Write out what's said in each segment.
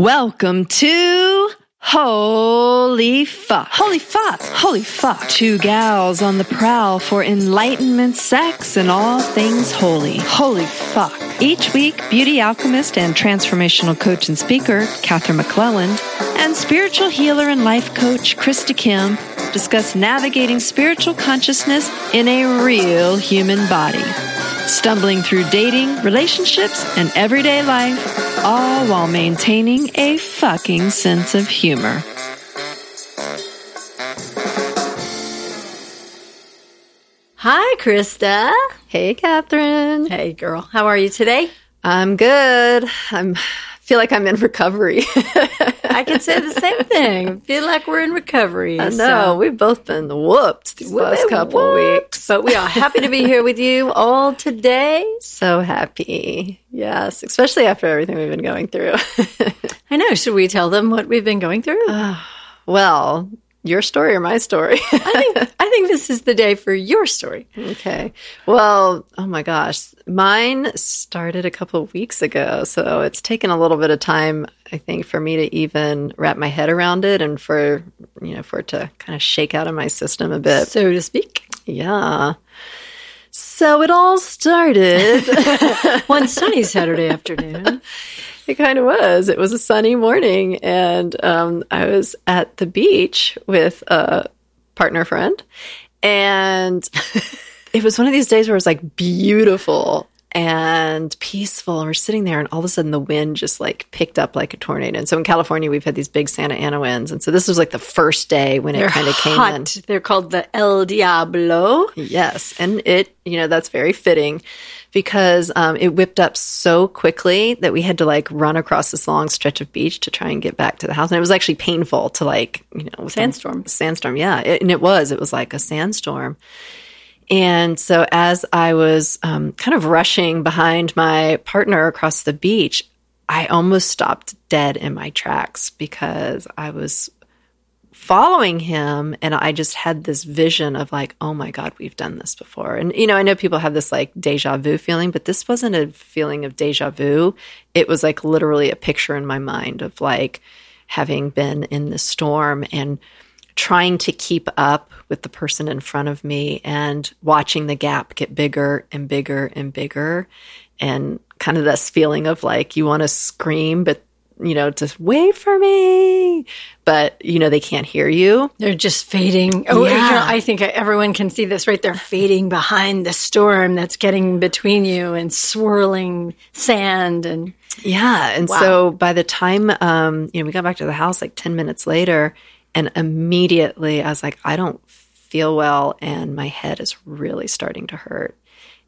Welcome to Holy Fuck. Holy Fuck. Holy Fuck. Two gals on the prowl for enlightenment, sex, and all things holy. Holy Fuck. Each week, beauty alchemist and transformational coach and speaker, Katherine McClelland, and spiritual healer and life coach, Krista Kim, discuss navigating spiritual consciousness in a real human body stumbling through dating, relationships, and everyday life, all while maintaining a fucking sense of humor. Hi, Krista. Hey, Katherine. Hey, girl. How are you today? I'm good. I'm feel like I'm in recovery. I can say the same thing. Feel like we're in recovery. I know. So. We've both been whooped these We've last couple whooped. weeks. But we are happy to be here with you all today. So happy. Yes. Especially after everything we've been going through. I know. Should we tell them what we've been going through? Uh, well, your story or my story? I think I think this is the day for your story. Okay. Well, oh my gosh, mine started a couple of weeks ago, so it's taken a little bit of time, I think, for me to even wrap my head around it, and for you know, for it to kind of shake out of my system a bit, so to speak. Yeah. So it all started one sunny Saturday afternoon. It kind of was. It was a sunny morning, and um, I was at the beach with a partner friend, and it was one of these days where it was like beautiful and peaceful. And we're sitting there, and all of a sudden the wind just like picked up like a tornado. And so in California, we've had these big Santa Ana winds, and so this was like the first day when They're it kind of came in. They're called the El Diablo. Yes, and it you know that's very fitting because um, it whipped up so quickly that we had to like run across this long stretch of beach to try and get back to the house. And it was actually painful to like, you know, sandstorm. Sandstorm, yeah. It, and it was, it was like a sandstorm. And so as I was um, kind of rushing behind my partner across the beach, I almost stopped dead in my tracks because I was following him and I just had this vision of like, oh my God, we've done this before. And, you know, I know people have this like deja vu feeling, but this wasn't a feeling of deja vu. It was like literally a picture in my mind of like having been in the storm and trying to keep up with the person in front of me and watching the gap get bigger and bigger and bigger. And kind of this feeling of like you want to scream, but you know, to wait for me, but you know, they can't hear you. They're just fading. Oh, yeah. You know, I think everyone can see this, right? They're fading behind the storm that's getting between you and swirling sand and. Yeah. And wow. so by the time, um, you know, we got back to the house like 10 minutes later and immediately I was like, I don't feel well and my head is really starting to hurt.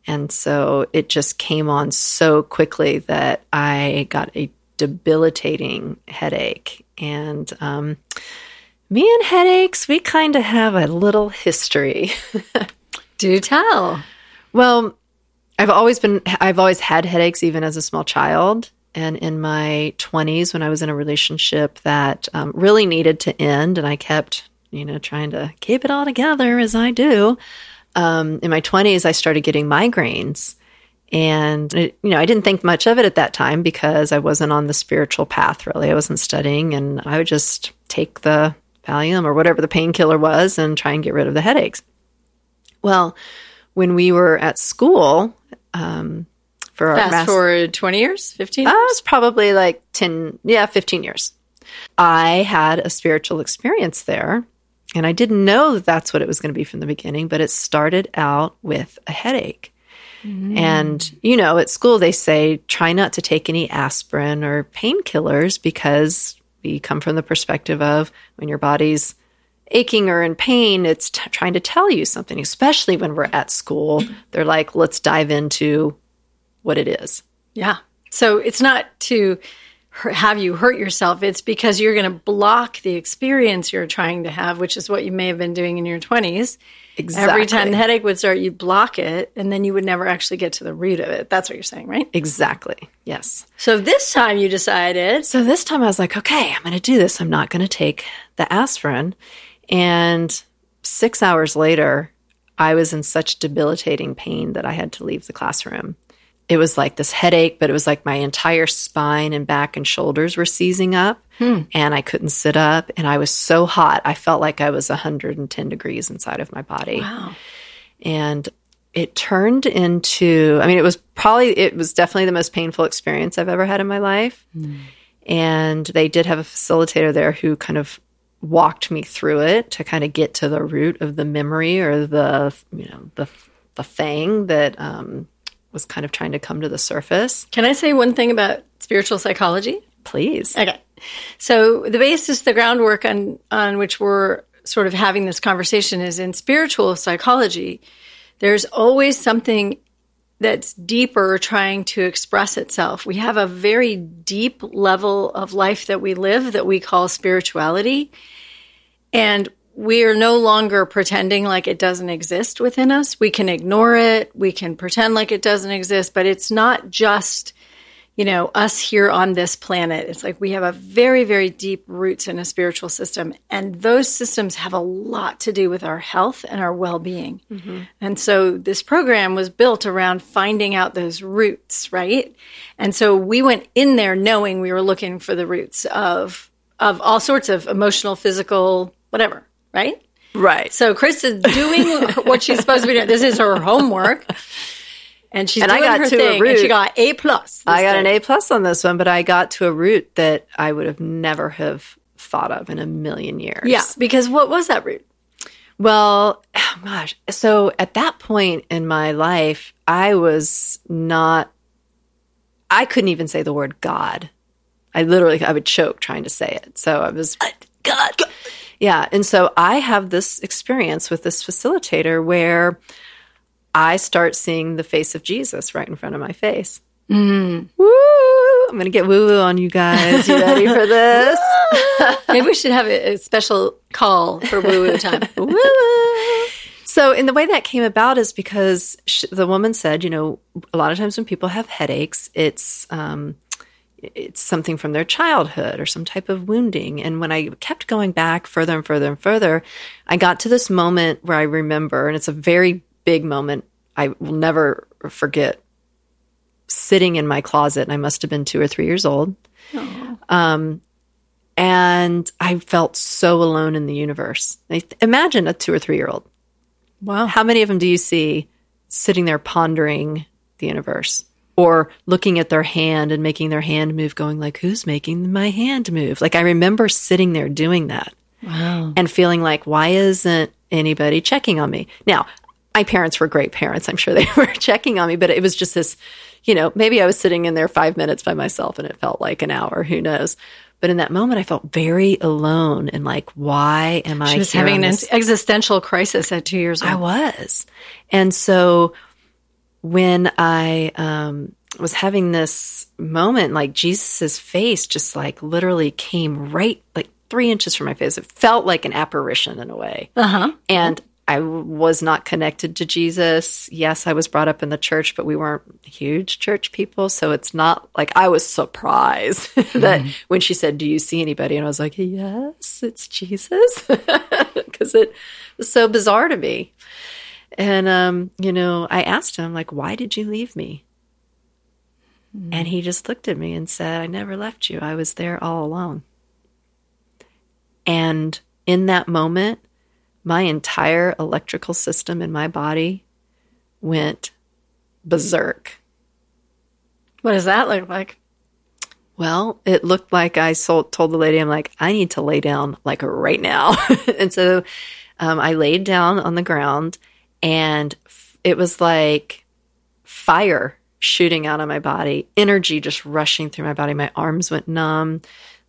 And so it just came on so quickly that I got a debilitating headache. And um, me and headaches, we kind of have a little history. Do tell. Well, I've always been, I've always had headaches, even as a small child. And in my 20s, when I was in a relationship that um, really needed to end, and I kept, you know, trying to keep it all together as I do. Um, in my 20s, I started getting migraines. And, it, you know, I didn't think much of it at that time because I wasn't on the spiritual path really. I wasn't studying and I would just take the Valium or whatever the painkiller was and try and get rid of the headaches. Well, when we were at school, um, for our fast forward 20 years, 15 years? Uh, was probably like 10, yeah, 15 years. I had a spiritual experience there and I didn't know that that's what it was going to be from the beginning, but it started out with a headache. Mm. And, you know, at school they say try not to take any aspirin or painkillers because we come from the perspective of when your body's aching or in pain, it's t- trying to tell you something, especially when we're at school. They're like, let's dive into what it is. Yeah. So it's not to have you hurt yourself. It's because you're going to block the experience you're trying to have, which is what you may have been doing in your 20s. Exactly. Every time the headache would start, you'd block it, and then you would never actually get to the root of it. That's what you're saying, right? Exactly. Yes. So this time you decided. So this time I was like, okay, I'm going to do this. I'm not going to take the aspirin. And six hours later, I was in such debilitating pain that I had to leave the classroom. It was like this headache, but it was like my entire spine and back and shoulders were seizing up hmm. and I couldn't sit up. And I was so hot. I felt like I was 110 degrees inside of my body. Wow. And it turned into, I mean, it was probably, it was definitely the most painful experience I've ever had in my life. Hmm. And they did have a facilitator there who kind of walked me through it to kind of get to the root of the memory or the, you know, the, the thing that, um, was kind of trying to come to the surface. Can I say one thing about spiritual psychology? Please. Okay. So the basis, the groundwork on on which we're sort of having this conversation is in spiritual psychology. There's always something that's deeper trying to express itself. We have a very deep level of life that we live that we call spirituality. And we are no longer pretending like it doesn't exist within us. We can ignore it. We can pretend like it doesn't exist, but it's not just, you know, us here on this planet. It's like we have a very, very deep roots in a spiritual system. And those systems have a lot to do with our health and our well being. Mm-hmm. And so this program was built around finding out those roots, right? And so we went in there knowing we were looking for the roots of, of all sorts of emotional, physical, whatever right? Right. So Chris is doing what she's supposed to be doing. This is her homework. And she's and doing I got her to thing, a root. and she got A plus. I got an A plus on this one, but I got to a root that I would have never have thought of in a million years. Yeah, because what was that root? Well, oh gosh. So at that point in my life, I was not I couldn't even say the word God. I literally I would choke trying to say it. So I was uh, God. God. Yeah. And so I have this experience with this facilitator where I start seeing the face of Jesus right in front of my face. Mm. Woo! I'm going to get woo woo on you guys. You ready for this? Maybe we should have a, a special call for woo woo time. woo So, in the way that came about is because she, the woman said, you know, a lot of times when people have headaches, it's um, it's something from their childhood or some type of wounding. And when I kept going back further and further and further, I got to this moment where I remember, and it's a very big moment I will never forget sitting in my closet, and I must have been two or three years old. Um, and I felt so alone in the universe. Imagine a two or three year old. Wow. How many of them do you see sitting there pondering the universe? Or looking at their hand and making their hand move, going like, who's making my hand move? Like I remember sitting there doing that wow. and feeling like, why isn't anybody checking on me? Now, my parents were great parents. I'm sure they were checking on me, but it was just this, you know, maybe I was sitting in there five minutes by myself and it felt like an hour, who knows? But in that moment, I felt very alone and like, why am I? She was having an existential crisis at two years old. I was. And so when I um, was having this moment, like Jesus's face just like literally came right like three inches from my face. It felt like an apparition in a way. Uh-huh. And I was not connected to Jesus. Yes, I was brought up in the church, but we weren't huge church people. So it's not like I was surprised that mm-hmm. when she said, Do you see anybody? And I was like, Yes, it's Jesus. Because it was so bizarre to me. And, um, you know, I asked him, like, why did you leave me? Mm. And he just looked at me and said, I never left you. I was there all along. And in that moment, my entire electrical system in my body went berserk. What does that look like? Well, it looked like I told the lady, I'm like, I need to lay down like right now. and so um, I laid down on the ground and it was like fire shooting out of my body, energy just rushing through my body. My arms went numb.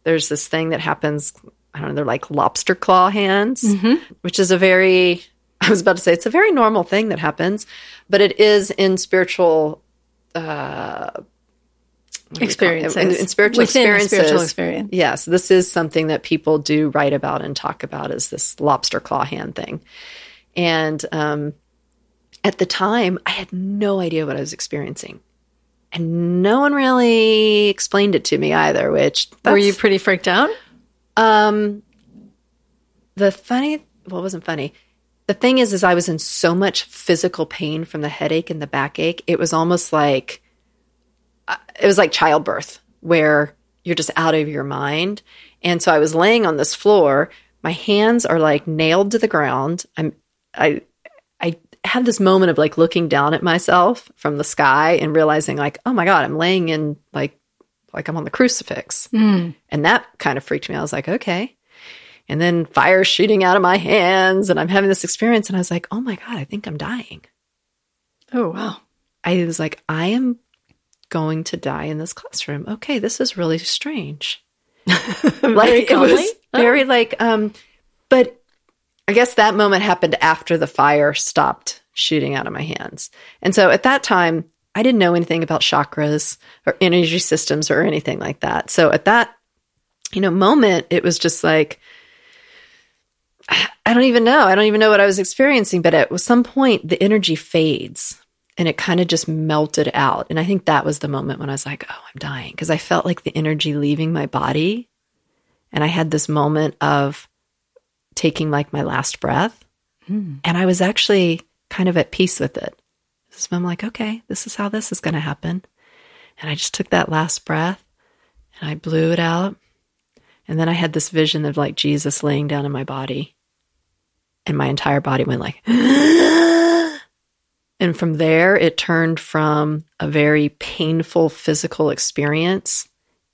There's this thing that happens. I don't know. They're like lobster claw hands, mm-hmm. which is a very, I was about to say, it's a very normal thing that happens, but it is in spiritual, uh, experiences. In, in, spiritual Within experiences. spiritual experience. Yes. This is something that people do write about and talk about is this lobster claw hand thing. And, um, at the time, I had no idea what I was experiencing. And no one really explained it to me either, which were you pretty freaked out? Um, the funny, well, it wasn't funny. The thing is, is I was in so much physical pain from the headache and the backache. It was almost like it was like childbirth where you're just out of your mind. And so I was laying on this floor. My hands are like nailed to the ground. I'm, I, I had this moment of like looking down at myself from the sky and realizing like, oh my God, I'm laying in like, like I'm on the crucifix. Mm. And that kind of freaked me. I was like, okay. And then fire shooting out of my hands and I'm having this experience. And I was like, oh my God, I think I'm dying. Oh, wow. I was like, I am going to die in this classroom. Okay, this is really strange. like it was oh. very like um but I guess that moment happened after the fire stopped shooting out of my hands. And so at that time, I didn't know anything about chakras or energy systems or anything like that. So at that you know moment, it was just like I don't even know. I don't even know what I was experiencing, but at some point the energy fades and it kind of just melted out. And I think that was the moment when I was like, oh, I'm dying because I felt like the energy leaving my body. And I had this moment of taking like my last breath. Mm. And I was actually kind of at peace with it. So I'm like, okay, this is how this is going to happen. And I just took that last breath and I blew it out. And then I had this vision of like Jesus laying down in my body. And my entire body went like, And from there, it turned from a very painful physical experience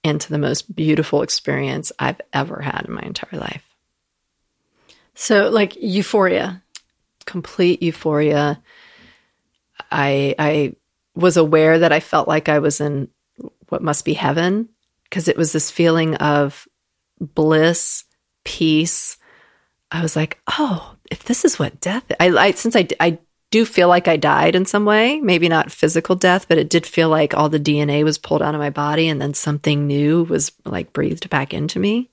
into the most beautiful experience I've ever had in my entire life. So, like euphoria, complete euphoria. I I was aware that I felt like I was in what must be heaven because it was this feeling of bliss, peace. I was like, oh, if this is what death, I, I since I I do feel like I died in some way, maybe not physical death, but it did feel like all the DNA was pulled out of my body and then something new was like breathed back into me.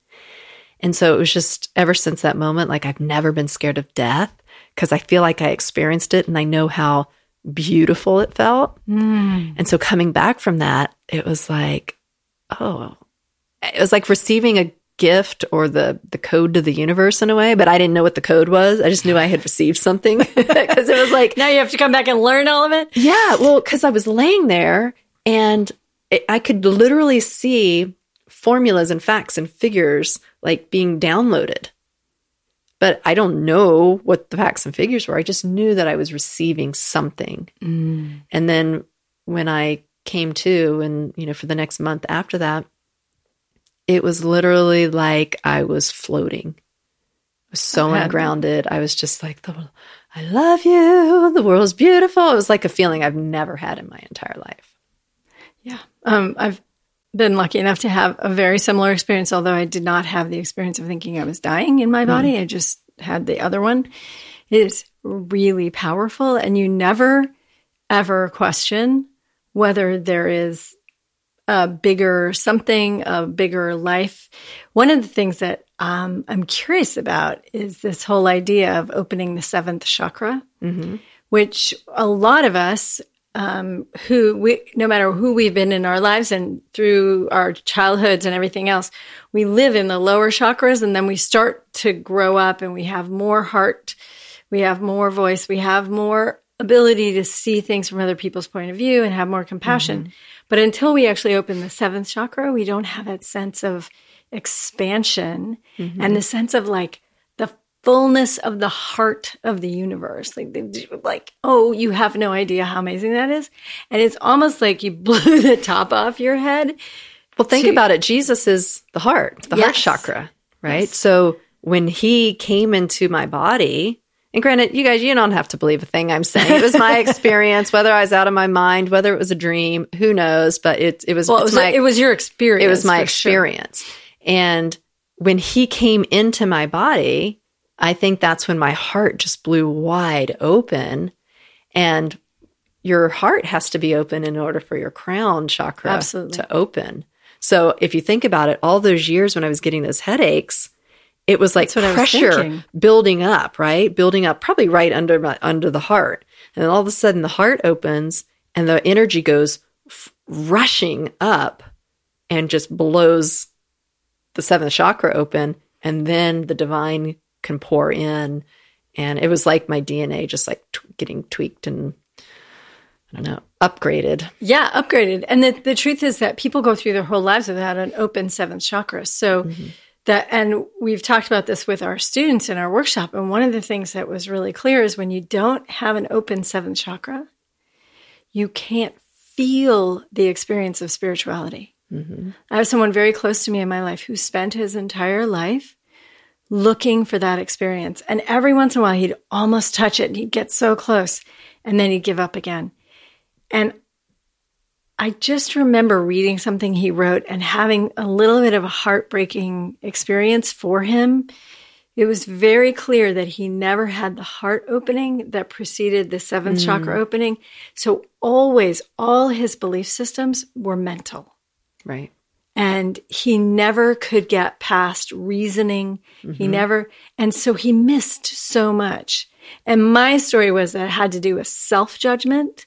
And so it was just ever since that moment, like I've never been scared of death because I feel like I experienced it and I know how beautiful it felt. Mm. And so coming back from that, it was like, oh, it was like receiving a gift or the the code to the universe in a way, but I didn't know what the code was. I just knew I had received something because it was like now you have to come back and learn all of it. Yeah, well, because I was laying there and it, I could literally see formulas and facts and figures like being downloaded. But I don't know what the facts and figures were. I just knew that I was receiving something. Mm. And then when I came to, and you know, for the next month after that, it was literally like I was floating. I was so I ungrounded. I was just like, the, I love you. The world's beautiful. It was like a feeling I've never had in my entire life. Yeah. Um, I've been lucky enough to have a very similar experience, although I did not have the experience of thinking I was dying in my hmm. body. Mm. I just had the other one. It's really powerful, and you never ever question whether there is a bigger something, a bigger life. One of the things that um, I'm curious about is this whole idea of opening the seventh chakra, mm-hmm. which a lot of us um, who we, no matter who we've been in our lives and through our childhoods and everything else, we live in the lower chakras and then we start to grow up and we have more heart, we have more voice, we have more ability to see things from other people's point of view and have more compassion. Mm-hmm. But until we actually open the seventh chakra, we don't have that sense of expansion mm-hmm. and the sense of like fullness of the heart of the universe. Like, like, oh, you have no idea how amazing that is. And it's almost like you blew the top off your head. Well, think to, about it. Jesus is the heart, the yes. heart chakra, right? Yes. So when he came into my body, and granted, you guys, you don't have to believe a thing I'm saying. It was my experience, whether I was out of my mind, whether it was a dream, who knows? But it it was well, it was, my, it was your experience. It was my experience. Sure. And when he came into my body, I think that's when my heart just blew wide open. And your heart has to be open in order for your crown chakra Absolutely. to open. So if you think about it, all those years when I was getting those headaches, it was like pressure building up, right? Building up probably right under my, under the heart. And then all of a sudden the heart opens and the energy goes f- rushing up and just blows the seventh chakra open and then the divine can pour in and it was like my DNA just like t- getting tweaked and I don't know, upgraded. Yeah, upgraded. And the, the truth is that people go through their whole lives without an open seventh chakra. So mm-hmm. that, and we've talked about this with our students in our workshop. And one of the things that was really clear is when you don't have an open seventh chakra, you can't feel the experience of spirituality. Mm-hmm. I have someone very close to me in my life who spent his entire life looking for that experience. And every once in a while, he'd almost touch it and he'd get so close and then he'd give up again. And I just remember reading something he wrote and having a little bit of a heartbreaking experience for him. It was very clear that he never had the heart opening that preceded the seventh mm. chakra opening. So always all his belief systems were mental. Right. And he never could get past reasoning. Mm-hmm. He never, and so he missed so much. And my story was that it had to do with self judgment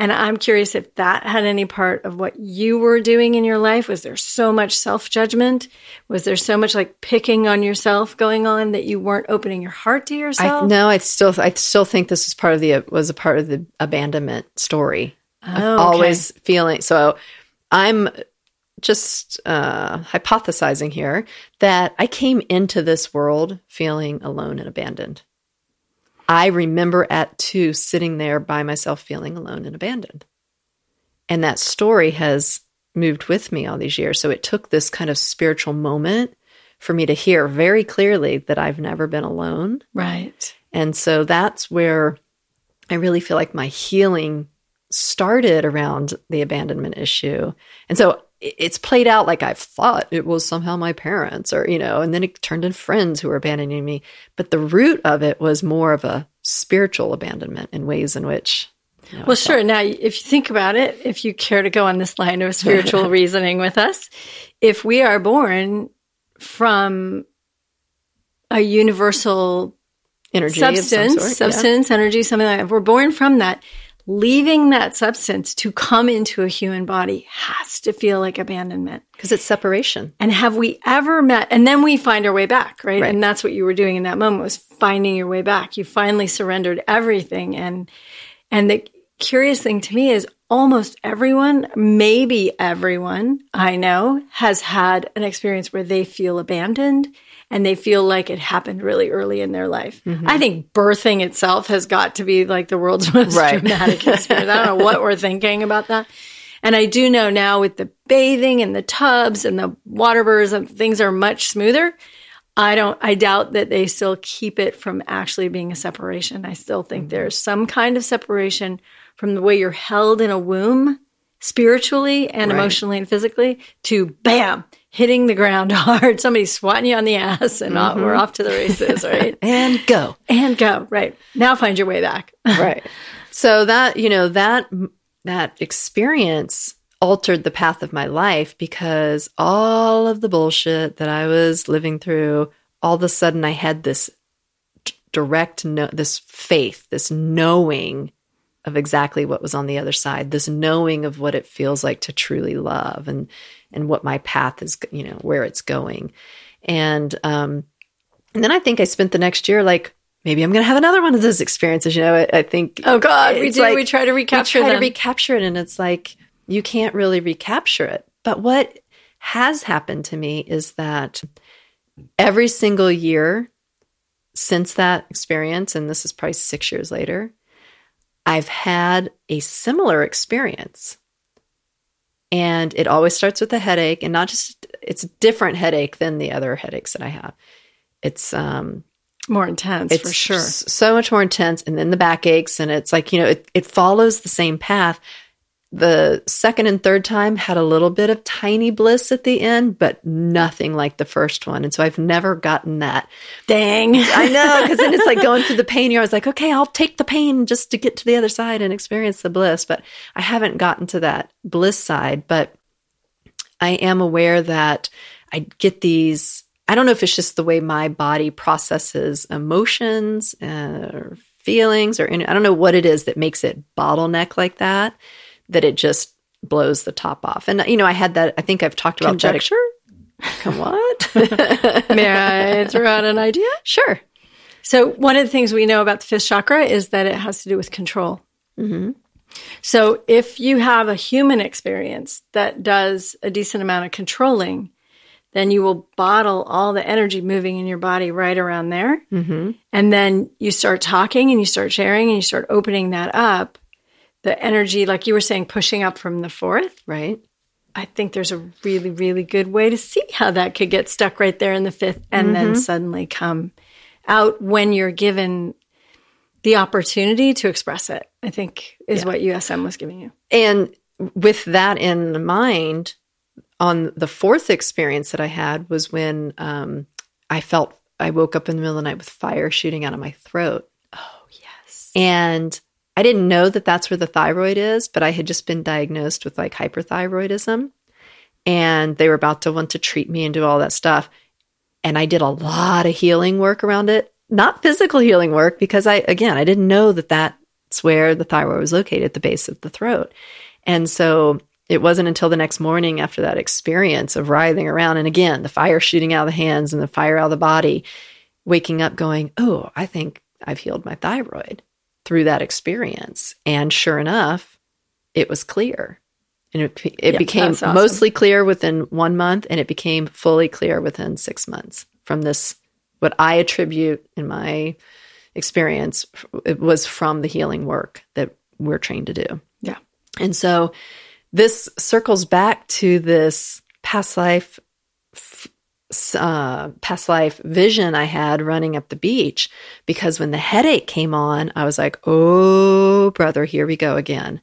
and I'm curious if that had any part of what you were doing in your life. Was there so much self judgment? Was there so much like picking on yourself going on that you weren't opening your heart to yourself? I, no, I still, I still think this is part of the, was a part of the abandonment story. Oh, okay. Always feeling, so I'm just uh, hypothesizing here that I came into this world feeling alone and abandoned. I remember at two sitting there by myself feeling alone and abandoned. And that story has moved with me all these years. So it took this kind of spiritual moment for me to hear very clearly that I've never been alone. Right. And so that's where I really feel like my healing started around the abandonment issue. And so it's played out like I've thought it was somehow my parents or, you know, and then it turned in friends who were abandoning me. But the root of it was more of a spiritual abandonment in ways in which. You know, well, sure. Now, if you think about it, if you care to go on this line of spiritual reasoning with us, if we are born from a universal energy substance, sort, substance, yeah. energy, something like that, if we're born from that, leaving that substance to come into a human body has to feel like abandonment because it's separation. And have we ever met and then we find our way back, right? right? And that's what you were doing in that moment was finding your way back. You finally surrendered everything and and the curious thing to me is almost everyone, maybe everyone I know has had an experience where they feel abandoned and they feel like it happened really early in their life. Mm-hmm. I think birthing itself has got to be like the world's most right. dramatic experience. I don't know what we're thinking about that. And I do know now with the bathing and the tubs and the water births and things are much smoother. I don't, I doubt that they still keep it from actually being a separation. I still think mm-hmm. there's some kind of separation from the way you're held in a womb spiritually and right. emotionally and physically to bam, hitting the ground hard, somebody swatting you on the ass, and mm-hmm. we're off to the races, right? and go. And go, right. Now find your way back. right. So that, you know, that that experience altered the path of my life because all of the bullshit that I was living through, all of a sudden I had this direct no, this faith, this knowing of exactly what was on the other side, this knowing of what it feels like to truly love and and what my path is, you know, where it's going. And um and then I think I spent the next year like maybe I'm going to have another one of those experiences, you know. I, I think Oh god, we do like, we try to recapture we try them. to recapture it and it's like you can't really recapture it. But what has happened to me is that every single year since that experience and this is probably 6 years later, I've had a similar experience. And it always starts with a headache, and not just, it's a different headache than the other headaches that I have. It's, um, more intense it's for sure. So much more intense. And then the back aches, and it's like, you know, it, it follows the same path the second and third time had a little bit of tiny bliss at the end, but nothing like the first one. And so I've never gotten that. Dang. I know, because then it's like going through the pain. You're always like, okay, I'll take the pain just to get to the other side and experience the bliss. But I haven't gotten to that bliss side. But I am aware that I get these. I don't know if it's just the way my body processes emotions uh, or feelings, or any, I don't know what it is that makes it bottleneck like that that it just blows the top off. And you know, I had that. I think I've talked about conjecture. Come what? May I throw out an idea? Sure. So one of the things we know about the fifth chakra is that it has to do with control. Mm-hmm. So if you have a human experience that does a decent amount of controlling, then you will bottle all the energy moving in your body right around there. Mm-hmm. And then you start talking and you start sharing and you start opening that up. The energy, like you were saying, pushing up from the fourth. Right. I think there's a really, really good way to see how that could get stuck right there in the fifth and mm-hmm. then suddenly come out when you're given the opportunity to express it, I think is yeah. what USM was giving you. And with that in mind, on the fourth experience that I had was when um, I felt I woke up in the middle of the night with fire shooting out of my throat. Oh, yes. And I didn't know that that's where the thyroid is, but I had just been diagnosed with like hyperthyroidism. And they were about to want to treat me and do all that stuff. And I did a lot of healing work around it not physical healing work because I, again, I didn't know that that's where the thyroid was located at the base of the throat. And so it wasn't until the next morning after that experience of writhing around and again, the fire shooting out of the hands and the fire out of the body, waking up going, Oh, I think I've healed my thyroid through that experience. And sure enough, it was clear. And it, it became awesome. mostly clear within one month and it became fully clear within six months from this what I attribute in my experience it was from the healing work that we're trained to do. Yeah. And so this circles back to this past life uh, past life vision I had running up the beach because when the headache came on, I was like, oh, brother, here we go again.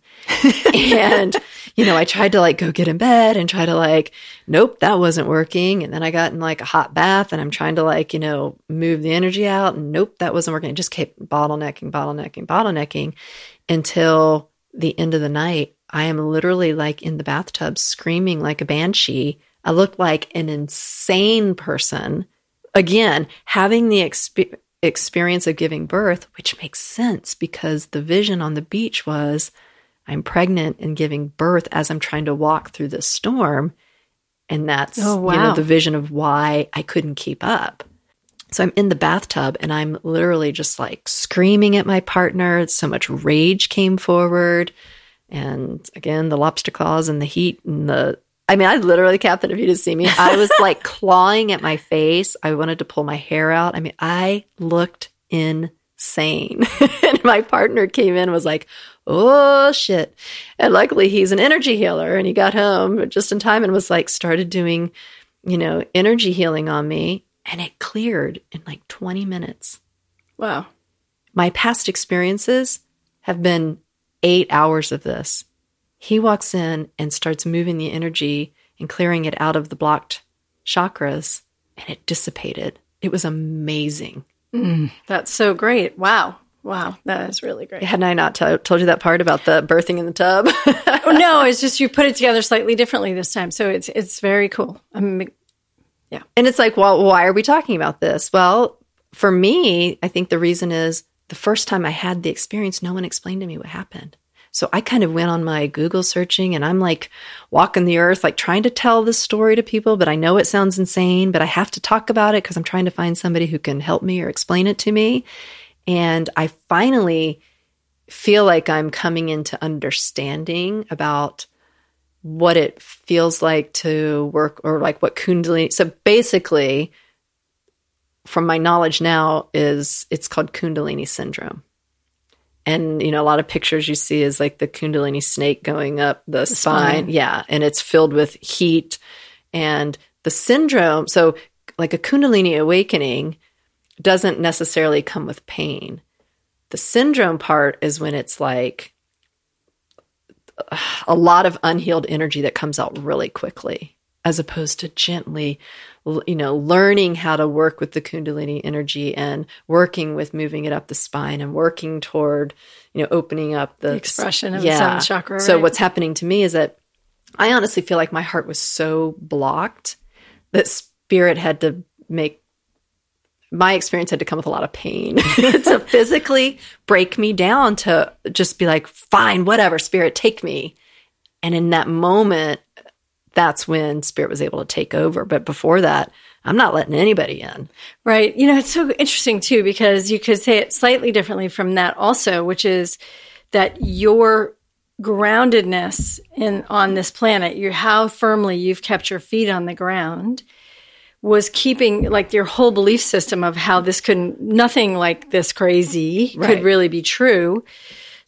and, you know, I tried to like go get in bed and try to like, nope, that wasn't working. And then I got in like a hot bath and I'm trying to like, you know, move the energy out. And nope, that wasn't working. It just kept bottlenecking, bottlenecking, bottlenecking until the end of the night. I am literally like in the bathtub screaming like a banshee I looked like an insane person. Again, having the exp- experience of giving birth, which makes sense because the vision on the beach was I'm pregnant and giving birth as I'm trying to walk through the storm. And that's oh, wow. you know the vision of why I couldn't keep up. So I'm in the bathtub and I'm literally just like screaming at my partner. So much rage came forward. And again, the lobster claws and the heat and the I mean, I literally, Captain, if you didn't see me, I was like clawing at my face. I wanted to pull my hair out. I mean, I looked insane. and my partner came in and was like, oh shit. And luckily he's an energy healer and he got home just in time and was like, started doing, you know, energy healing on me. And it cleared in like 20 minutes. Wow. My past experiences have been eight hours of this. He walks in and starts moving the energy and clearing it out of the blocked chakras, and it dissipated. It was amazing. Mm, that's so great. Wow. Wow, that is really great. Hadn't I not t- told you that part about the birthing in the tub? oh, no, it's just you put it together slightly differently this time. So it's it's very cool. I'm, yeah. And it's like, well, why are we talking about this? Well, for me, I think the reason is the first time I had the experience, no one explained to me what happened. So I kind of went on my Google searching and I'm like walking the earth, like trying to tell this story to people, but I know it sounds insane, but I have to talk about it because I'm trying to find somebody who can help me or explain it to me. And I finally feel like I'm coming into understanding about what it feels like to work or like what Kundalini. So basically, from my knowledge now, is it's called Kundalini syndrome and you know a lot of pictures you see is like the kundalini snake going up the, the spine. spine yeah and it's filled with heat and the syndrome so like a kundalini awakening doesn't necessarily come with pain the syndrome part is when it's like a lot of unhealed energy that comes out really quickly as opposed to gently you know, learning how to work with the Kundalini energy and working with moving it up the spine and working toward, you know, opening up the, the expression of yeah. the seventh chakra. Right? So what's happening to me is that I honestly feel like my heart was so blocked that spirit had to make my experience had to come with a lot of pain to physically break me down to just be like, fine, whatever, spirit, take me. And in that moment, that's when spirit was able to take over. But before that, I'm not letting anybody in. Right. You know, it's so interesting too, because you could say it slightly differently from that also, which is that your groundedness in on this planet, your how firmly you've kept your feet on the ground was keeping like your whole belief system of how this couldn't nothing like this crazy right. could really be true.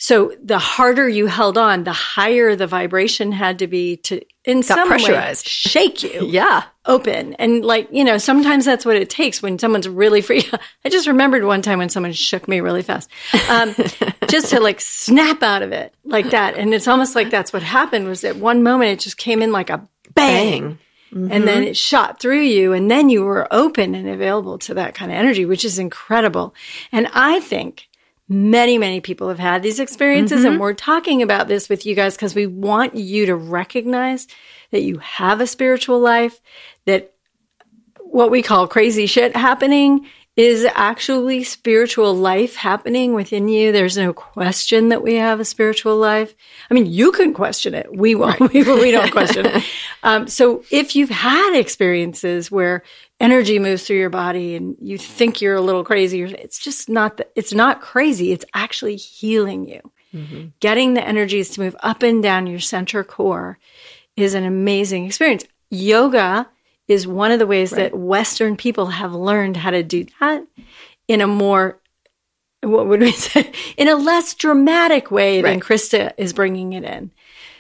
So the harder you held on, the higher the vibration had to be to in Got some pressurized. way shake you. yeah. Open. And like, you know, sometimes that's what it takes when someone's really free. I just remembered one time when someone shook me really fast. Um, just to like snap out of it like that. And it's almost like that's what happened was at one moment it just came in like a bang. bang. Mm-hmm. And then it shot through you, and then you were open and available to that kind of energy, which is incredible. And I think many, many people have had these experiences, mm-hmm. and we're talking about this with you guys because we want you to recognize that you have a spiritual life, that what we call crazy shit happening is actually spiritual life happening within you. There's no question that we have a spiritual life. I mean, you can question it. We won't. Right. we, we don't question it. Um, so if you've had experiences where energy moves through your body and you think you're a little crazy, it's just not that it's not crazy. It's actually healing you. Mm-hmm. Getting the energies to move up and down your center core is an amazing experience. Yoga is one of the ways right. that Western people have learned how to do that in a more, what would we say, in a less dramatic way right. than Krista is bringing it in.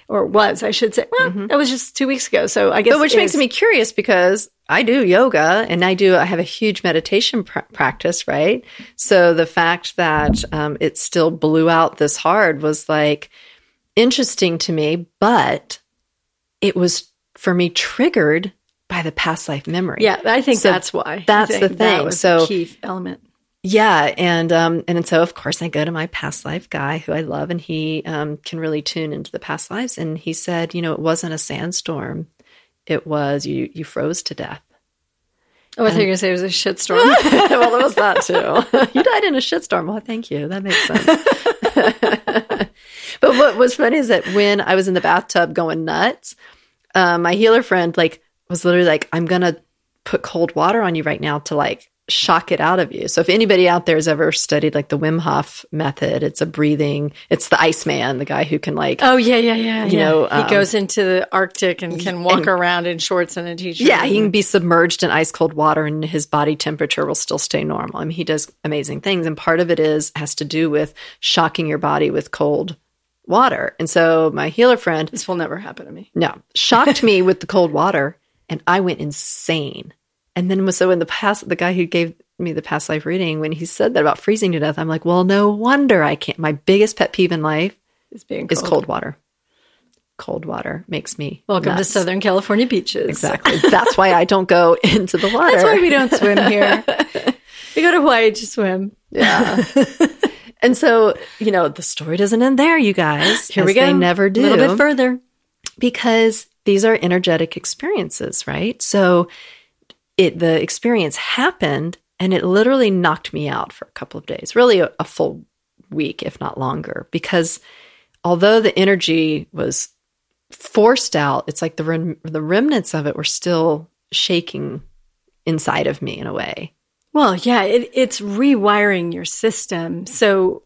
Or was, I should say. Well, mm-hmm. that was just two weeks ago. So I guess. But which makes me curious because I do yoga and I do, I have a huge meditation pr- practice, right? So the fact that um, it still blew out this hard was like interesting to me, but it was for me triggered by the past life memory. Yeah, I think so that's why. That's the thing. so key element. Yeah, and um, and so of course I go to my past life guy who I love, and he um, can really tune into the past lives. And he said, you know, it wasn't a sandstorm; it was you you froze to death. Oh, I thought you were going to say it was a shitstorm. well, it was that too. you died in a shitstorm. Well, thank you. That makes sense. but what was funny is that when I was in the bathtub going nuts, um, my healer friend like was literally like, I'm going to put cold water on you right now to like shock it out of you. So if anybody out there has ever studied like the Wim Hof method, it's a breathing, it's the Iceman, the guy who can like, oh yeah, yeah, yeah, you yeah. know, he um, goes into the Arctic and can walk and, around in shorts and a t-shirt. Yeah, he can be submerged in ice cold water and his body temperature will still stay normal. I mean, he does amazing things, and part of it is has to do with shocking your body with cold water. And so my healer friend, this will never happen to me. No, shocked me with the cold water and I went insane. And then so in the past, the guy who gave me the past life reading, when he said that about freezing to death, I'm like, well, no wonder I can't. My biggest pet peeve in life is being cold. is cold water. Cold water makes me welcome nuts. to Southern California beaches. Exactly. That's why I don't go into the water. That's why we don't swim here. we go to Hawaii to swim. Yeah. and so, you know, the story doesn't end there, you guys. Here we go. They never do. A little bit further. Because these are energetic experiences, right? So it the experience happened and it literally knocked me out for a couple of days, really a, a full week, if not longer, because although the energy was forced out, it's like the rem- the remnants of it were still shaking inside of me in a way. Well, yeah, it, it's rewiring your system. So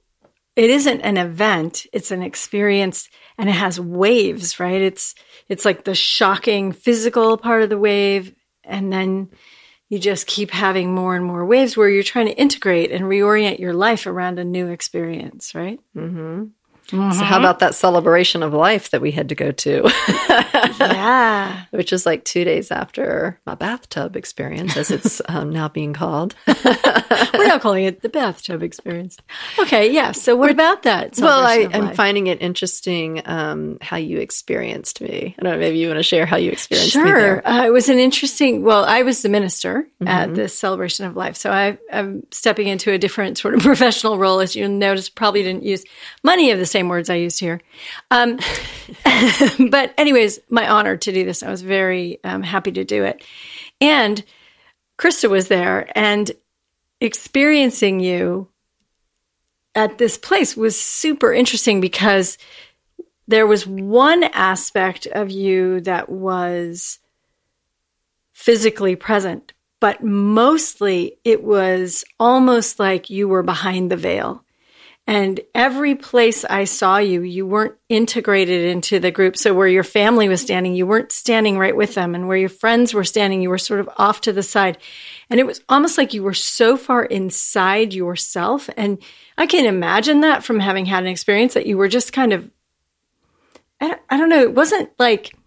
it isn't an event; it's an experience and it has waves, right? It's it's like the shocking physical part of the wave and then you just keep having more and more waves where you're trying to integrate and reorient your life around a new experience, right? hmm Mm-hmm. So, how about that celebration of life that we had to go to? yeah. Which is like two days after my bathtub experience, as it's um, now being called. We're now calling it the bathtub experience. Okay. Yeah. So, what about that? Well, I, am finding it interesting um, how you experienced me. I don't know. Maybe you want to share how you experienced sure. me. Sure. Uh, it was an interesting, well, I was the minister mm-hmm. at this celebration of life. So, I, I'm stepping into a different sort of professional role. As you notice, probably didn't use money of the same words I used here. Um, but, anyways, my honor to do this. I was very um, happy to do it. And Krista was there, and experiencing you at this place was super interesting because there was one aspect of you that was physically present, but mostly it was almost like you were behind the veil And every place I saw you, you weren't integrated into the group. So where your family was standing, you weren't standing right with them. And where your friends were standing, you were sort of off to the side. And it was almost like you were so far inside yourself. And I can imagine that from having had an experience that you were just kind of, I don't, know, it wasn't like, it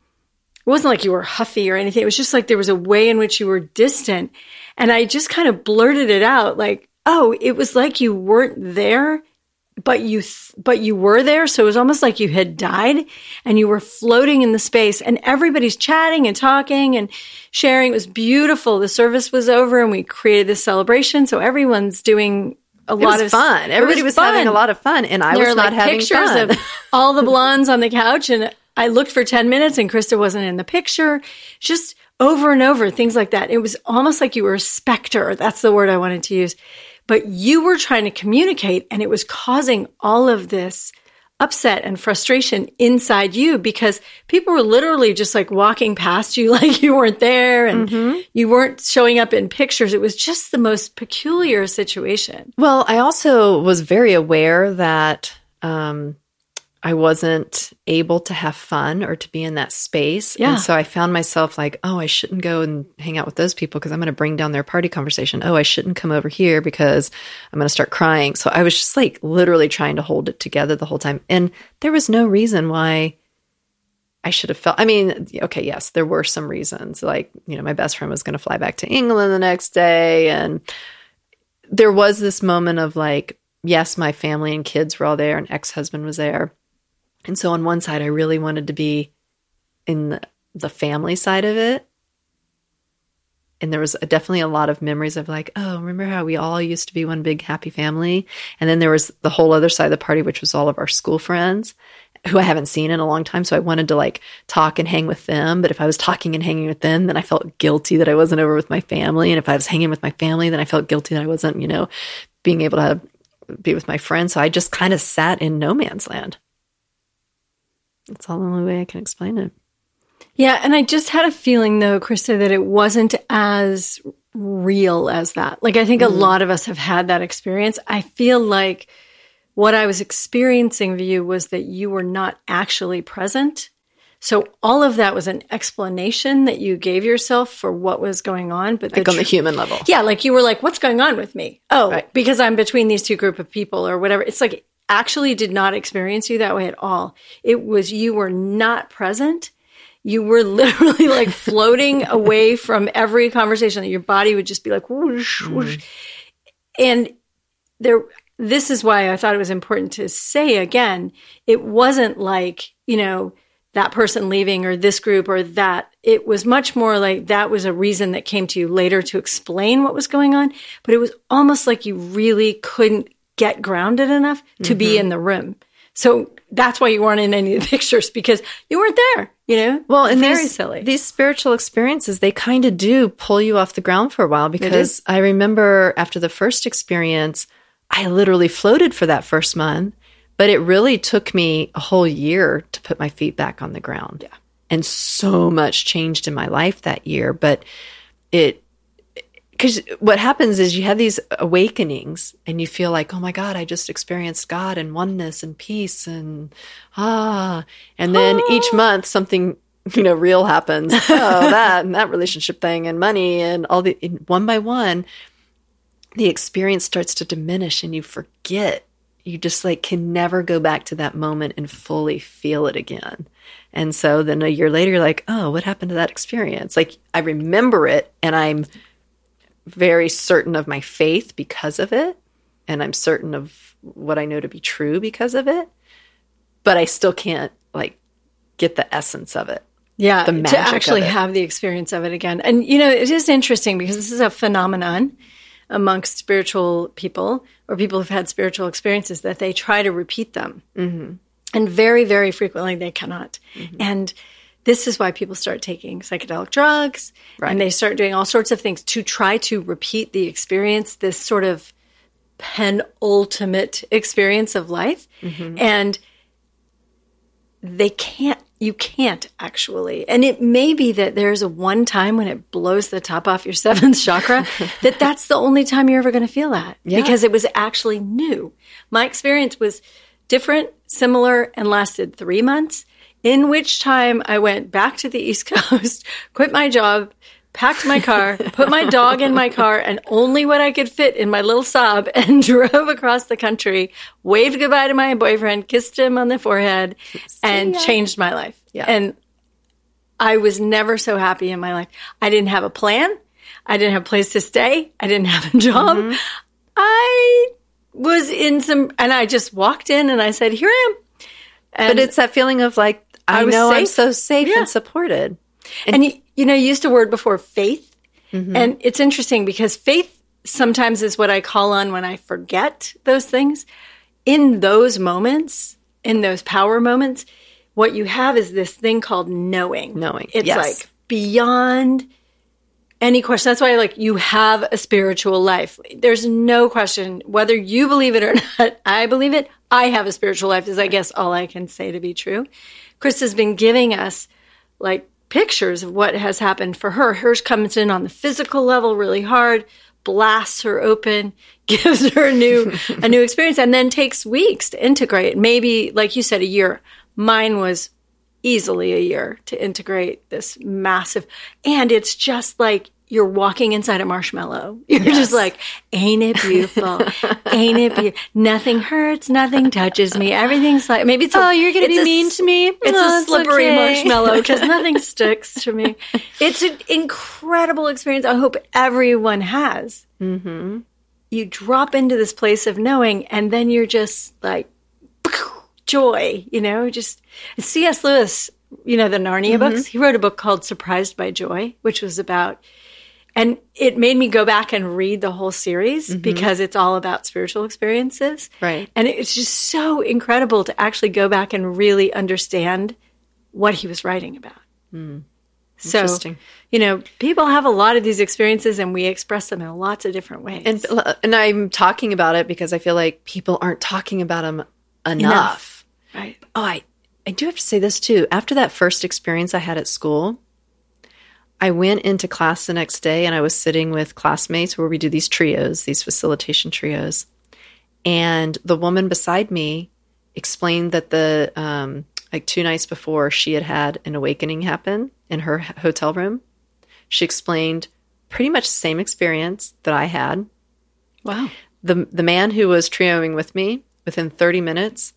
wasn't like you were huffy or anything. It was just like there was a way in which you were distant. And I just kind of blurted it out like, oh, it was like you weren't there but you th- but you were there so it was almost like you had died and you were floating in the space and everybody's chatting and talking and sharing. It was beautiful. The service was over and we created this celebration so everyone's doing a it lot of fun. everybody was, was fun. having a lot of fun and i there was not like having pictures fun. of all the blondes on the couch and i looked for 10 minutes and krista wasn't in the picture. Just over and over things like that. It was almost like you were a specter. That's the word i wanted to use but you were trying to communicate and it was causing all of this upset and frustration inside you because people were literally just like walking past you like you weren't there and mm-hmm. you weren't showing up in pictures. It was just the most peculiar situation. Well, I also was very aware that um, I wasn't able to have fun or to be in that space. Yeah. And so I found myself like, oh, I shouldn't go and hang out with those people because I'm going to bring down their party conversation. Oh, I shouldn't come over here because I'm going to start crying. So I was just like literally trying to hold it together the whole time. And there was no reason why I should have felt. I mean, okay, yes, there were some reasons. Like, you know, my best friend was going to fly back to England the next day. And there was this moment of like, yes, my family and kids were all there, and ex husband was there and so on one side, I really wanted to be in the, the family side of it. And there was definitely a lot of memories of like, oh, remember how we all used to be one big happy family? And then there was the whole other side of the party, which was all of our school friends who I haven't seen in a long time. So I wanted to like talk and hang with them. But if I was talking and hanging with them, then I felt guilty that I wasn't over with my family. And if I was hanging with my family, then I felt guilty that I wasn't, you know, being able to be with my friends. So I just kind of sat in no man's land. That's all the only way I can explain it. Yeah, and I just had a feeling though, Krista, that it wasn't as real as that. Like I think mm-hmm. a lot of us have had that experience. I feel like what I was experiencing with you was that you were not actually present. So all of that was an explanation that you gave yourself for what was going on, but like the on the human level. Yeah, like you were like, "What's going on with me?" Oh, right. because I'm between these two group of people or whatever. It's like actually did not experience you that way at all. It was you were not present. You were literally like floating away from every conversation that your body would just be like whoosh, mm-hmm. whoosh. And there this is why I thought it was important to say again, it wasn't like, you know, that person leaving or this group or that. It was much more like that was a reason that came to you later to explain what was going on. But it was almost like you really couldn't get grounded enough to mm-hmm. be in the room. So that's why you weren't in any of the pictures because you weren't there, you know? Well, and very these, silly. These spiritual experiences, they kind of do pull you off the ground for a while because I remember after the first experience, I literally floated for that first month, but it really took me a whole year to put my feet back on the ground. Yeah. And so much changed in my life that year, but it because what happens is you have these awakenings and you feel like, oh my God, I just experienced God and oneness and peace and ah. And then oh. each month something, you know, real happens. oh, that and that relationship thing and money and all the one by one, the experience starts to diminish and you forget. You just like can never go back to that moment and fully feel it again. And so then a year later, you're like, oh, what happened to that experience? Like I remember it and I'm very certain of my faith because of it. And I'm certain of what I know to be true because of it. But I still can't like get the essence of it. Yeah, to actually have the experience of it again. And you know, it is interesting because this is a phenomenon amongst spiritual people or people who've had spiritual experiences that they try to repeat them. Mm-hmm. And very, very frequently they cannot. Mm-hmm. And this is why people start taking psychedelic drugs right. and they start doing all sorts of things to try to repeat the experience, this sort of penultimate experience of life. Mm-hmm. And they can't you can't actually and it may be that there's a one time when it blows the top off your seventh chakra that that's the only time you're ever going to feel that yeah. because it was actually new my experience was different similar and lasted three months in which time i went back to the east coast quit my job packed my car, put my dog in my car, and only what I could fit in my little Saab, and drove across the country, waved goodbye to my boyfriend, kissed him on the forehead, and changed my life. Yeah. And I was never so happy in my life. I didn't have a plan. I didn't have a place to stay. I didn't have a job. Mm-hmm. I was in some, and I just walked in and I said, "Here I am." And but it's that feeling of like I, I know safe. I'm so safe yeah. and supported. And, and you, you know, you used a word before faith. Mm-hmm. And it's interesting because faith sometimes is what I call on when I forget those things. In those moments, in those power moments, what you have is this thing called knowing. Knowing. It's yes. like beyond any question. That's why like you have a spiritual life. There's no question whether you believe it or not. I believe it. I have a spiritual life is I guess all I can say to be true. Chris has been giving us like pictures of what has happened for her. Hers comes in on the physical level really hard, blasts her open, gives her a new a new experience, and then takes weeks to integrate. Maybe, like you said, a year. Mine was easily a year to integrate this massive, and it's just like you're walking inside a marshmallow. You're yes. just like, ain't it beautiful? ain't it beautiful? Nothing hurts. Nothing touches me. Everything's like, maybe it's, a, oh, you're going to be a, mean to me. It's oh, a slippery okay. marshmallow because nothing sticks to me. It's an incredible experience. I hope everyone has. Mm-hmm. You drop into this place of knowing and then you're just like, joy, you know, just C.S. Lewis, you know, the Narnia mm-hmm. books. He wrote a book called Surprised by Joy, which was about and it made me go back and read the whole series mm-hmm. because it's all about spiritual experiences. Right. And it's just so incredible to actually go back and really understand what he was writing about. Mm. So, you know, people have a lot of these experiences and we express them in lots of different ways. And, and I'm talking about it because I feel like people aren't talking about them enough. enough. Right. Oh, I, I do have to say this too. After that first experience I had at school, I went into class the next day and I was sitting with classmates where we do these trios, these facilitation trios. And the woman beside me explained that the, um, like two nights before, she had had an awakening happen in her hotel room. She explained pretty much the same experience that I had. Wow. The, the man who was trioing with me within 30 minutes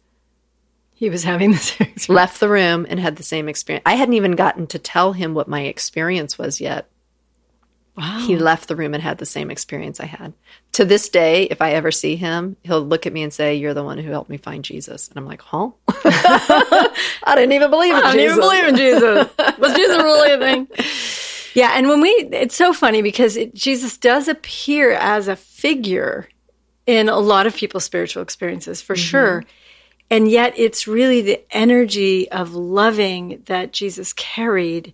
he was having the same experience. Left the room and had the same experience. I hadn't even gotten to tell him what my experience was yet. Wow. He left the room and had the same experience I had. To this day, if I ever see him, he'll look at me and say, You're the one who helped me find Jesus. And I'm like, Huh? I didn't even believe in Jesus. I didn't even believe in Jesus. Was Jesus really a thing? Yeah. And when we, it's so funny because it, Jesus does appear as a figure in a lot of people's spiritual experiences, for mm-hmm. sure. And yet it's really the energy of loving that Jesus carried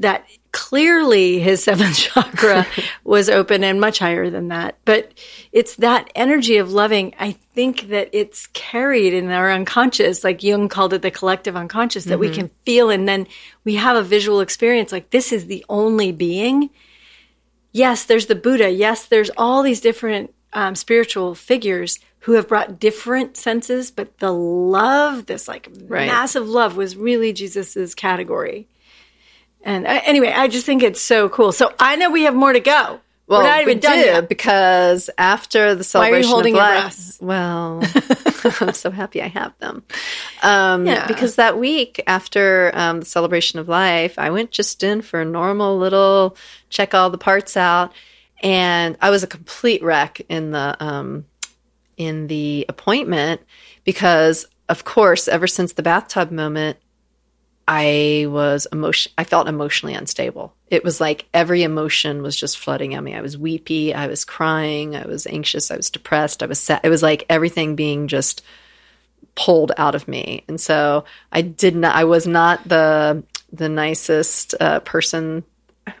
that clearly his seventh chakra was open and much higher than that. But it's that energy of loving. I think that it's carried in our unconscious, like Jung called it the collective unconscious, that mm-hmm. we can feel. And then we have a visual experience like this is the only being. Yes, there's the Buddha. Yes, there's all these different um, spiritual figures who have brought different senses, but the love, this like right. massive love, was really Jesus's category. And uh, anyway, I just think it's so cool. So I know we have more to go. Well, We're not even we done do, yet. because after the celebration of life, well, I'm so happy I have them. Um, yeah. Because that week after um, the celebration of life, I went just in for a normal little check all the parts out, and I was a complete wreck in the um, in the appointment because, of course, ever since the bathtub moment, I was emotion. I felt emotionally unstable. It was like every emotion was just flooding at me. I was weepy. I was crying. I was anxious. I was depressed. I was sad. It was like everything being just pulled out of me. And so I did not. I was not the the nicest uh, person.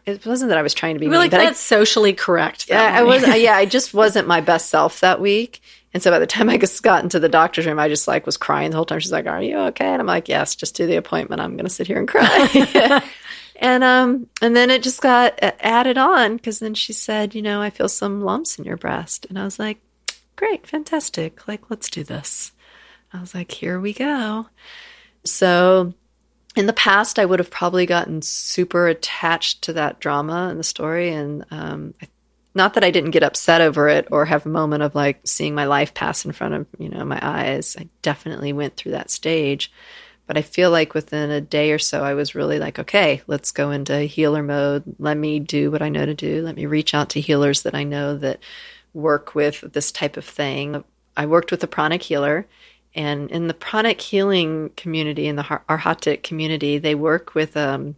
It wasn't that I was trying to be. Really, like that's I, socially correct. Yeah, I was. yeah, I just wasn't my best self that week. And so by the time I just got into the doctor's room, I just like was crying the whole time. She's like, "Are you okay?" And I'm like, "Yes, just do the appointment. I'm going to sit here and cry." and um, and then it just got added on because then she said, "You know, I feel some lumps in your breast," and I was like, "Great, fantastic! Like, let's do this." I was like, "Here we go." So in the past, I would have probably gotten super attached to that drama and the story, and um, not that I didn't get upset over it or have a moment of like seeing my life pass in front of you know my eyes. I definitely went through that stage, but I feel like within a day or so, I was really like, okay, let's go into healer mode. Let me do what I know to do. Let me reach out to healers that I know that work with this type of thing. I worked with a pranic healer and in the pranic healing community, in the Arhatic community, they work with um,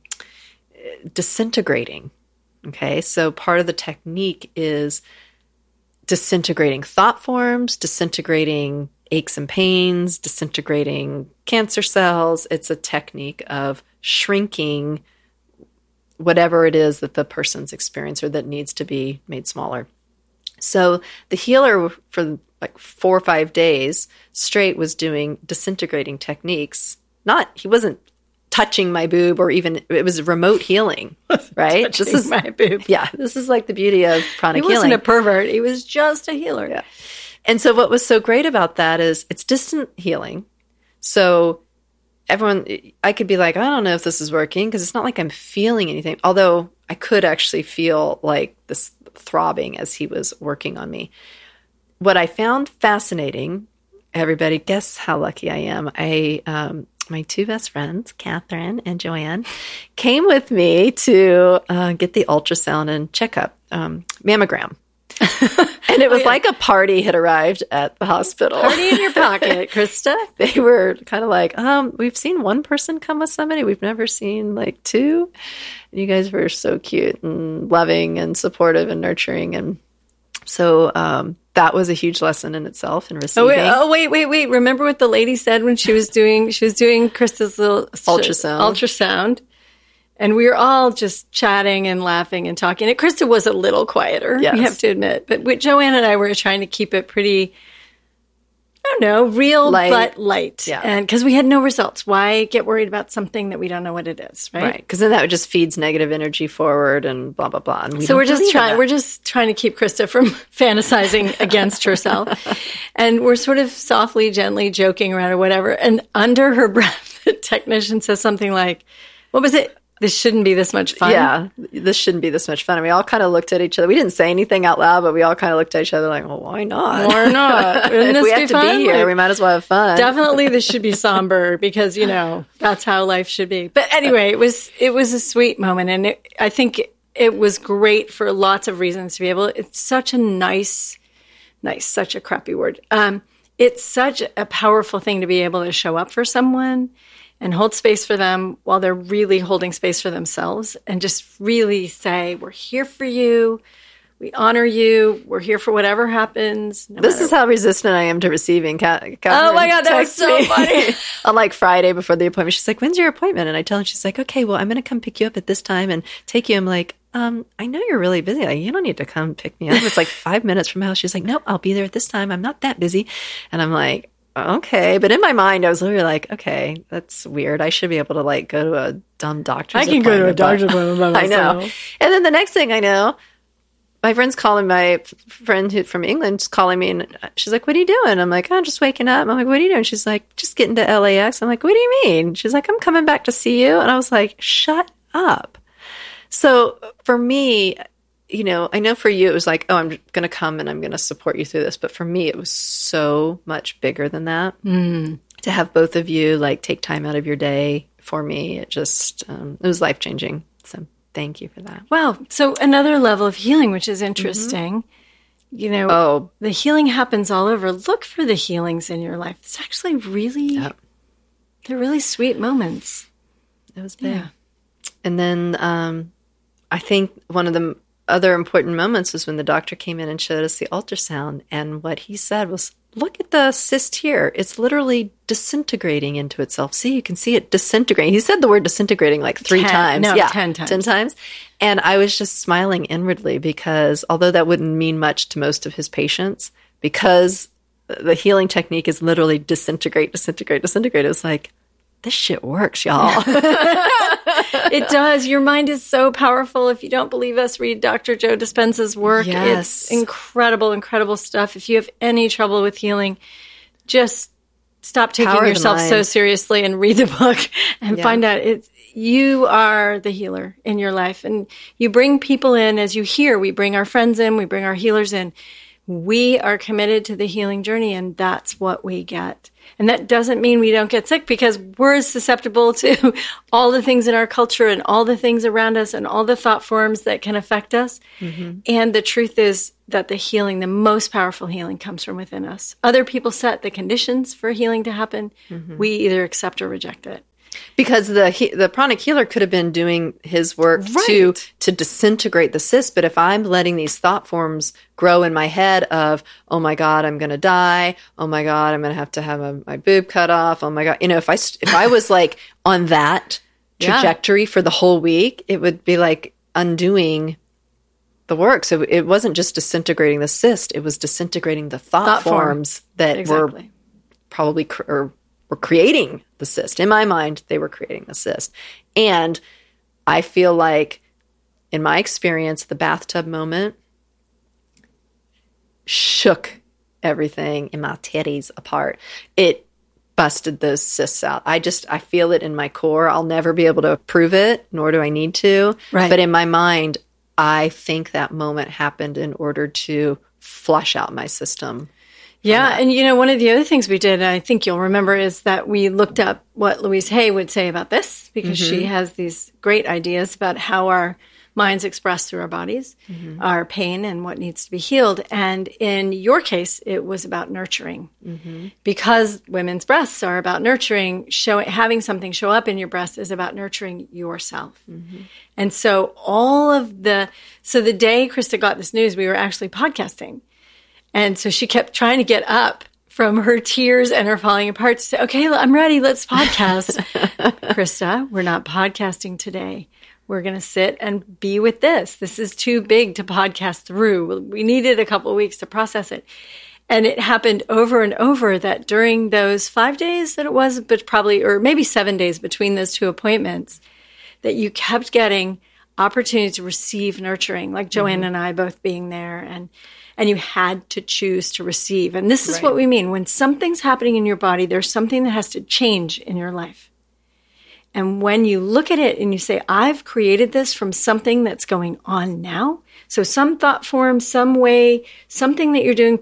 disintegrating. Okay, so part of the technique is disintegrating thought forms, disintegrating aches and pains, disintegrating cancer cells. It's a technique of shrinking whatever it is that the person's experiencing or that needs to be made smaller. So the healer for like four or five days straight was doing disintegrating techniques. Not he wasn't touching my boob or even it was remote healing, right? this is my boob. Yeah, this is like the beauty of pranic healing. he wasn't a pervert. He was just a healer. Yeah. And so what was so great about that is it's distant healing. So everyone I could be like, I don't know if this is working because it's not like I'm feeling anything. Although I could actually feel like this throbbing as he was working on me what I found fascinating, everybody, guess how lucky I am. I, um, my two best friends, Katherine and Joanne, came with me to uh, get the ultrasound and checkup, um, mammogram. and it was oh, yeah. like a party had arrived at the hospital. Party in your pocket, Krista. they were kind of like, um, we've seen one person come with somebody. We've never seen like two. And you guys were so cute and loving and supportive and nurturing. And so um, that was a huge lesson in itself in receiving. Oh wait, oh wait, wait, wait! Remember what the lady said when she was doing she was doing Krista's little ultrasound. Ultrasound, and we were all just chatting and laughing and talking. And Krista was a little quieter, yes. we have to admit, but Joanne and I were trying to keep it pretty I don't know, real light. but light. Yeah. And because we had no results, why get worried about something that we don't know what it is, right? Right. Because then that just feeds negative energy forward and blah blah blah. so we're just trying. We're just trying to keep Krista from fantasizing against herself, and we're sort of softly, gently joking around or whatever. And under her breath, the technician says something like, "What was it? This shouldn't be this much fun. Yeah, this shouldn't be this much fun. And we all kind of looked at each other. We didn't say anything out loud, but we all kind of looked at each other like, well, why not? Why not? if we have to be here, like, we might as well have fun. Definitely this should be somber because, you know, that's how life should be. But anyway, it was, it was a sweet moment. And it, I think it was great for lots of reasons to be able, it's such a nice, nice, such a crappy word. Um, it's such a powerful thing to be able to show up for someone and hold space for them while they're really holding space for themselves and just really say, We're here for you. We honor you. We're here for whatever happens. No this is how resistant I am to receiving. Katherine oh my God, that was so funny. On like Friday before the appointment, she's like, When's your appointment? And I tell her, she's like, Okay, well, I'm going to come pick you up at this time and take you. I'm like, um, I know you're really busy. Like, you don't need to come pick me up. It's like five minutes from my house. She's like, Nope, I'll be there at this time. I'm not that busy. And I'm like, okay. But in my mind, I was literally like, okay, that's weird. I should be able to like go to a dumb doctor's. I can go to a doctor's appointment. I know. And then the next thing I know, my friend's calling my friend who, from England, calling me, and she's like, "What are you doing?" I'm like, "I'm just waking up." I'm like, "What are you doing?" She's like, "Just getting to LAX." I'm like, "What do you mean?" She's like, "I'm coming back to see you," and I was like, "Shut up." So for me, you know, I know for you it was like, oh, I'm going to come and I'm going to support you through this. But for me, it was so much bigger than that. Mm. To have both of you like take time out of your day for me, it just, um, it was life changing. So thank you for that. Wow. So another level of healing, which is interesting. Mm-hmm. You know, oh. the healing happens all over. Look for the healings in your life. It's actually really, yep. they're really sweet moments. It was big. Yeah. And then um, I think one of the other important moments was when the doctor came in and showed us the ultrasound. And what he said was, Look at the cyst here. It's literally disintegrating into itself. See, you can see it disintegrating. He said the word disintegrating like three ten, times. No, yeah, 10 times. 10 times. And I was just smiling inwardly because although that wouldn't mean much to most of his patients, because the healing technique is literally disintegrate, disintegrate, disintegrate. It was like, this shit works, y'all. it does. Your mind is so powerful. If you don't believe us, read Dr. Joe Dispenza's work. Yes. It's incredible, incredible stuff. If you have any trouble with healing, just stop taking Power yourself so seriously and read the book and yeah. find out it's you are the healer in your life and you bring people in as you hear we bring our friends in we bring our healers in we are committed to the healing journey and that's what we get and that doesn't mean we don't get sick because we're susceptible to all the things in our culture and all the things around us and all the thought forms that can affect us. Mm-hmm. And the truth is that the healing, the most powerful healing, comes from within us. Other people set the conditions for healing to happen. Mm-hmm. We either accept or reject it because the the pranic healer could have been doing his work right. to to disintegrate the cyst but if i'm letting these thought forms grow in my head of oh my god i'm going to die oh my god i'm going to have to have a, my boob cut off oh my god you know if i if i was like on that trajectory yeah. for the whole week it would be like undoing the work so it wasn't just disintegrating the cyst it was disintegrating the thought, thought forms form. that exactly. were probably cr- or were creating the cyst. In my mind, they were creating the cyst. And I feel like, in my experience, the bathtub moment shook everything in my titties apart. It busted those cysts out. I just I feel it in my core. I'll never be able to prove it, nor do I need to. Right. But in my mind, I think that moment happened in order to flush out my system yeah. And, you know, one of the other things we did, I think you'll remember, is that we looked up what Louise Hay would say about this because mm-hmm. she has these great ideas about how our minds express through our bodies, mm-hmm. our pain, and what needs to be healed. And in your case, it was about nurturing mm-hmm. because women's breasts are about nurturing. Showing having something show up in your breast is about nurturing yourself. Mm-hmm. And so all of the so the day Krista got this news, we were actually podcasting. And so she kept trying to get up from her tears and her falling apart to say, okay, I'm ready. Let's podcast. Krista, we're not podcasting today. We're going to sit and be with this. This is too big to podcast through. We needed a couple weeks to process it. And it happened over and over that during those five days that it was, but probably, or maybe seven days between those two appointments, that you kept getting opportunity to receive nurturing, like Joanne mm-hmm. and I both being there and and you had to choose to receive. And this is right. what we mean. When something's happening in your body, there's something that has to change in your life. And when you look at it and you say, I've created this from something that's going on now. So some thought form, some way, something that you're doing,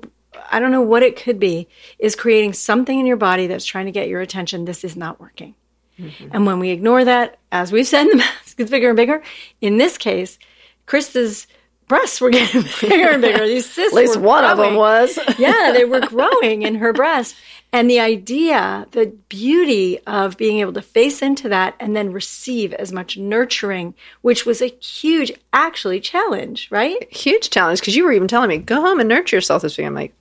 I don't know what it could be, is creating something in your body that's trying to get your attention. This is not working. Mm-hmm. And when we ignore that, as we've said, the mask gets bigger and bigger. In this case, Krista's breasts were getting bigger and bigger. These cysts, at least one growing. of them was. yeah, they were growing in her breast. And the idea, the beauty of being able to face into that and then receive as much nurturing, which was a huge, actually, challenge, right? Huge challenge because you were even telling me, go home and nurture yourself this week. I'm like,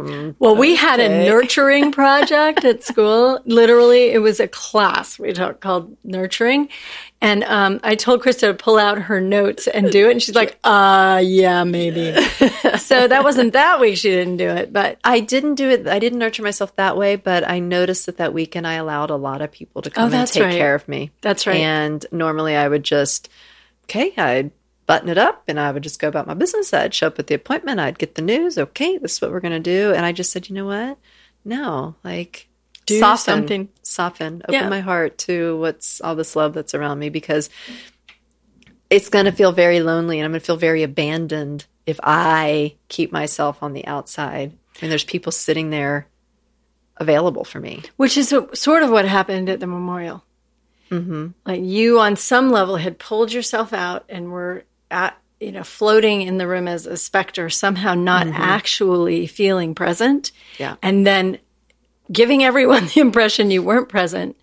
um, well, we had a nurturing project at school. Literally, it was a class we taught called nurturing. And um, I told Krista to pull out her notes and do it. And she's like, uh, yeah, maybe. so that wasn't that week she didn't do it. But I didn't do it. I didn't nurture myself that way. But I noticed that that weekend I allowed a lot of people to come oh, and take right. care of me. That's right. And normally I would just, okay, I'd button it up and I would just go about my business. I'd show up at the appointment. I'd get the news. Okay, this is what we're going to do. And I just said, you know what? No, like do soften, something. Soften, open yeah. my heart to what's all this love that's around me because it's going to feel very lonely and I'm going to feel very abandoned if I keep myself on the outside and there's people sitting there available for me. Which is sort of what happened at the memorial. Mm-hmm. Like you, on some level, had pulled yourself out and were at, you know, floating in the room as a specter, somehow not mm-hmm. actually feeling present. Yeah. And then giving everyone the impression you weren't present,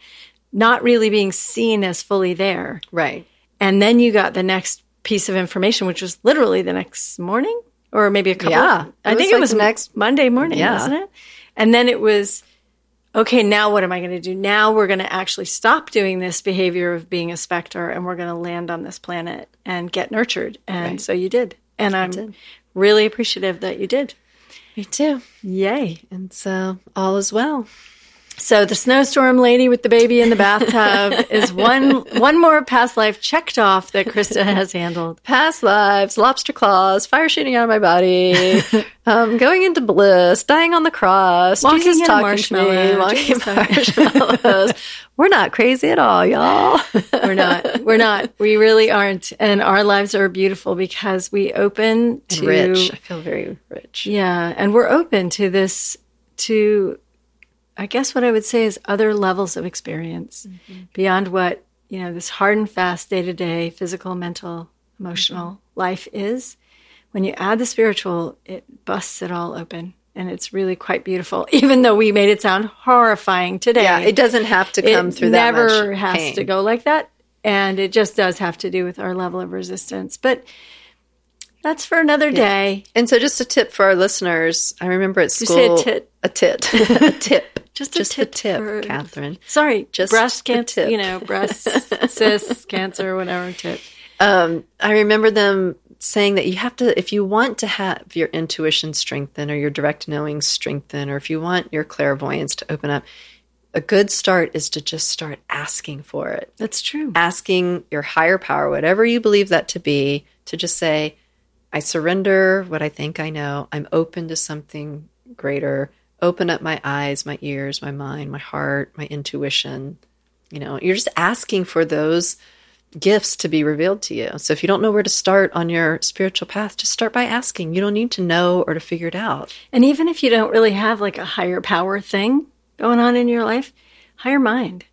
not really being seen as fully there. Right. And then you got the next piece of information, which was literally the next morning or maybe a couple. Yeah. I think like it was next Monday morning, yeah. wasn't it? And then it was, okay, now what am I going to do? Now we're going to actually stop doing this behavior of being a specter and we're going to land on this planet and get nurtured. And right. so you did. And I'm did. really appreciative that you did. Me too. Yay. And so all is well. So the snowstorm lady with the baby in the bathtub is one one more past life checked off that Krista has handled. Past lives, lobster claws, fire shooting out of my body, um, going into bliss, dying on the cross, walking Jesus in talking to me, walking marshmallows. We're not crazy at all, y'all. We're not. We're not. We really aren't. And our lives are beautiful because we open to rich. I feel very rich. Yeah, and we're open to this to I guess what I would say is other levels of experience mm-hmm. beyond what, you know, this hard and fast day to day physical, mental, emotional mm-hmm. life is. When you add the spiritual, it busts it all open. And it's really quite beautiful, even though we made it sound horrifying today. Yeah, it doesn't have to come it through that It never has pain. to go like that. And it just does have to do with our level of resistance. But that's for another day. And so, just a tip for our listeners. I remember at school. You say a tit. A tit. a tip. Just a just tip, the tip, for, Katherine. Sorry, just breast cancer. You know, breast cysts, cancer, whatever. Tip. Um, I remember them saying that you have to, if you want to have your intuition strengthen or your direct knowing strengthen, or if you want your clairvoyance to open up, a good start is to just start asking for it. That's true. Asking your higher power, whatever you believe that to be, to just say, I surrender what I think I know. I'm open to something greater open up my eyes, my ears, my mind, my heart, my intuition. You know, you're just asking for those gifts to be revealed to you. So if you don't know where to start on your spiritual path, just start by asking. You don't need to know or to figure it out. And even if you don't really have like a higher power thing going on in your life, higher mind.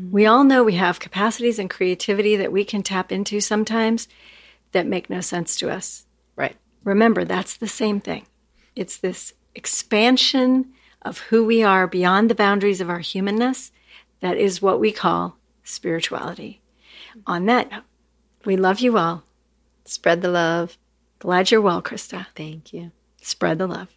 Mm-hmm. We all know we have capacities and creativity that we can tap into sometimes that make no sense to us. Right. Remember, that's the same thing. It's this expansion of who we are beyond the boundaries of our humanness. That is what we call spirituality. On that note, we love you all. Spread the love. Glad you're well, Krista. Thank you. Spread the love.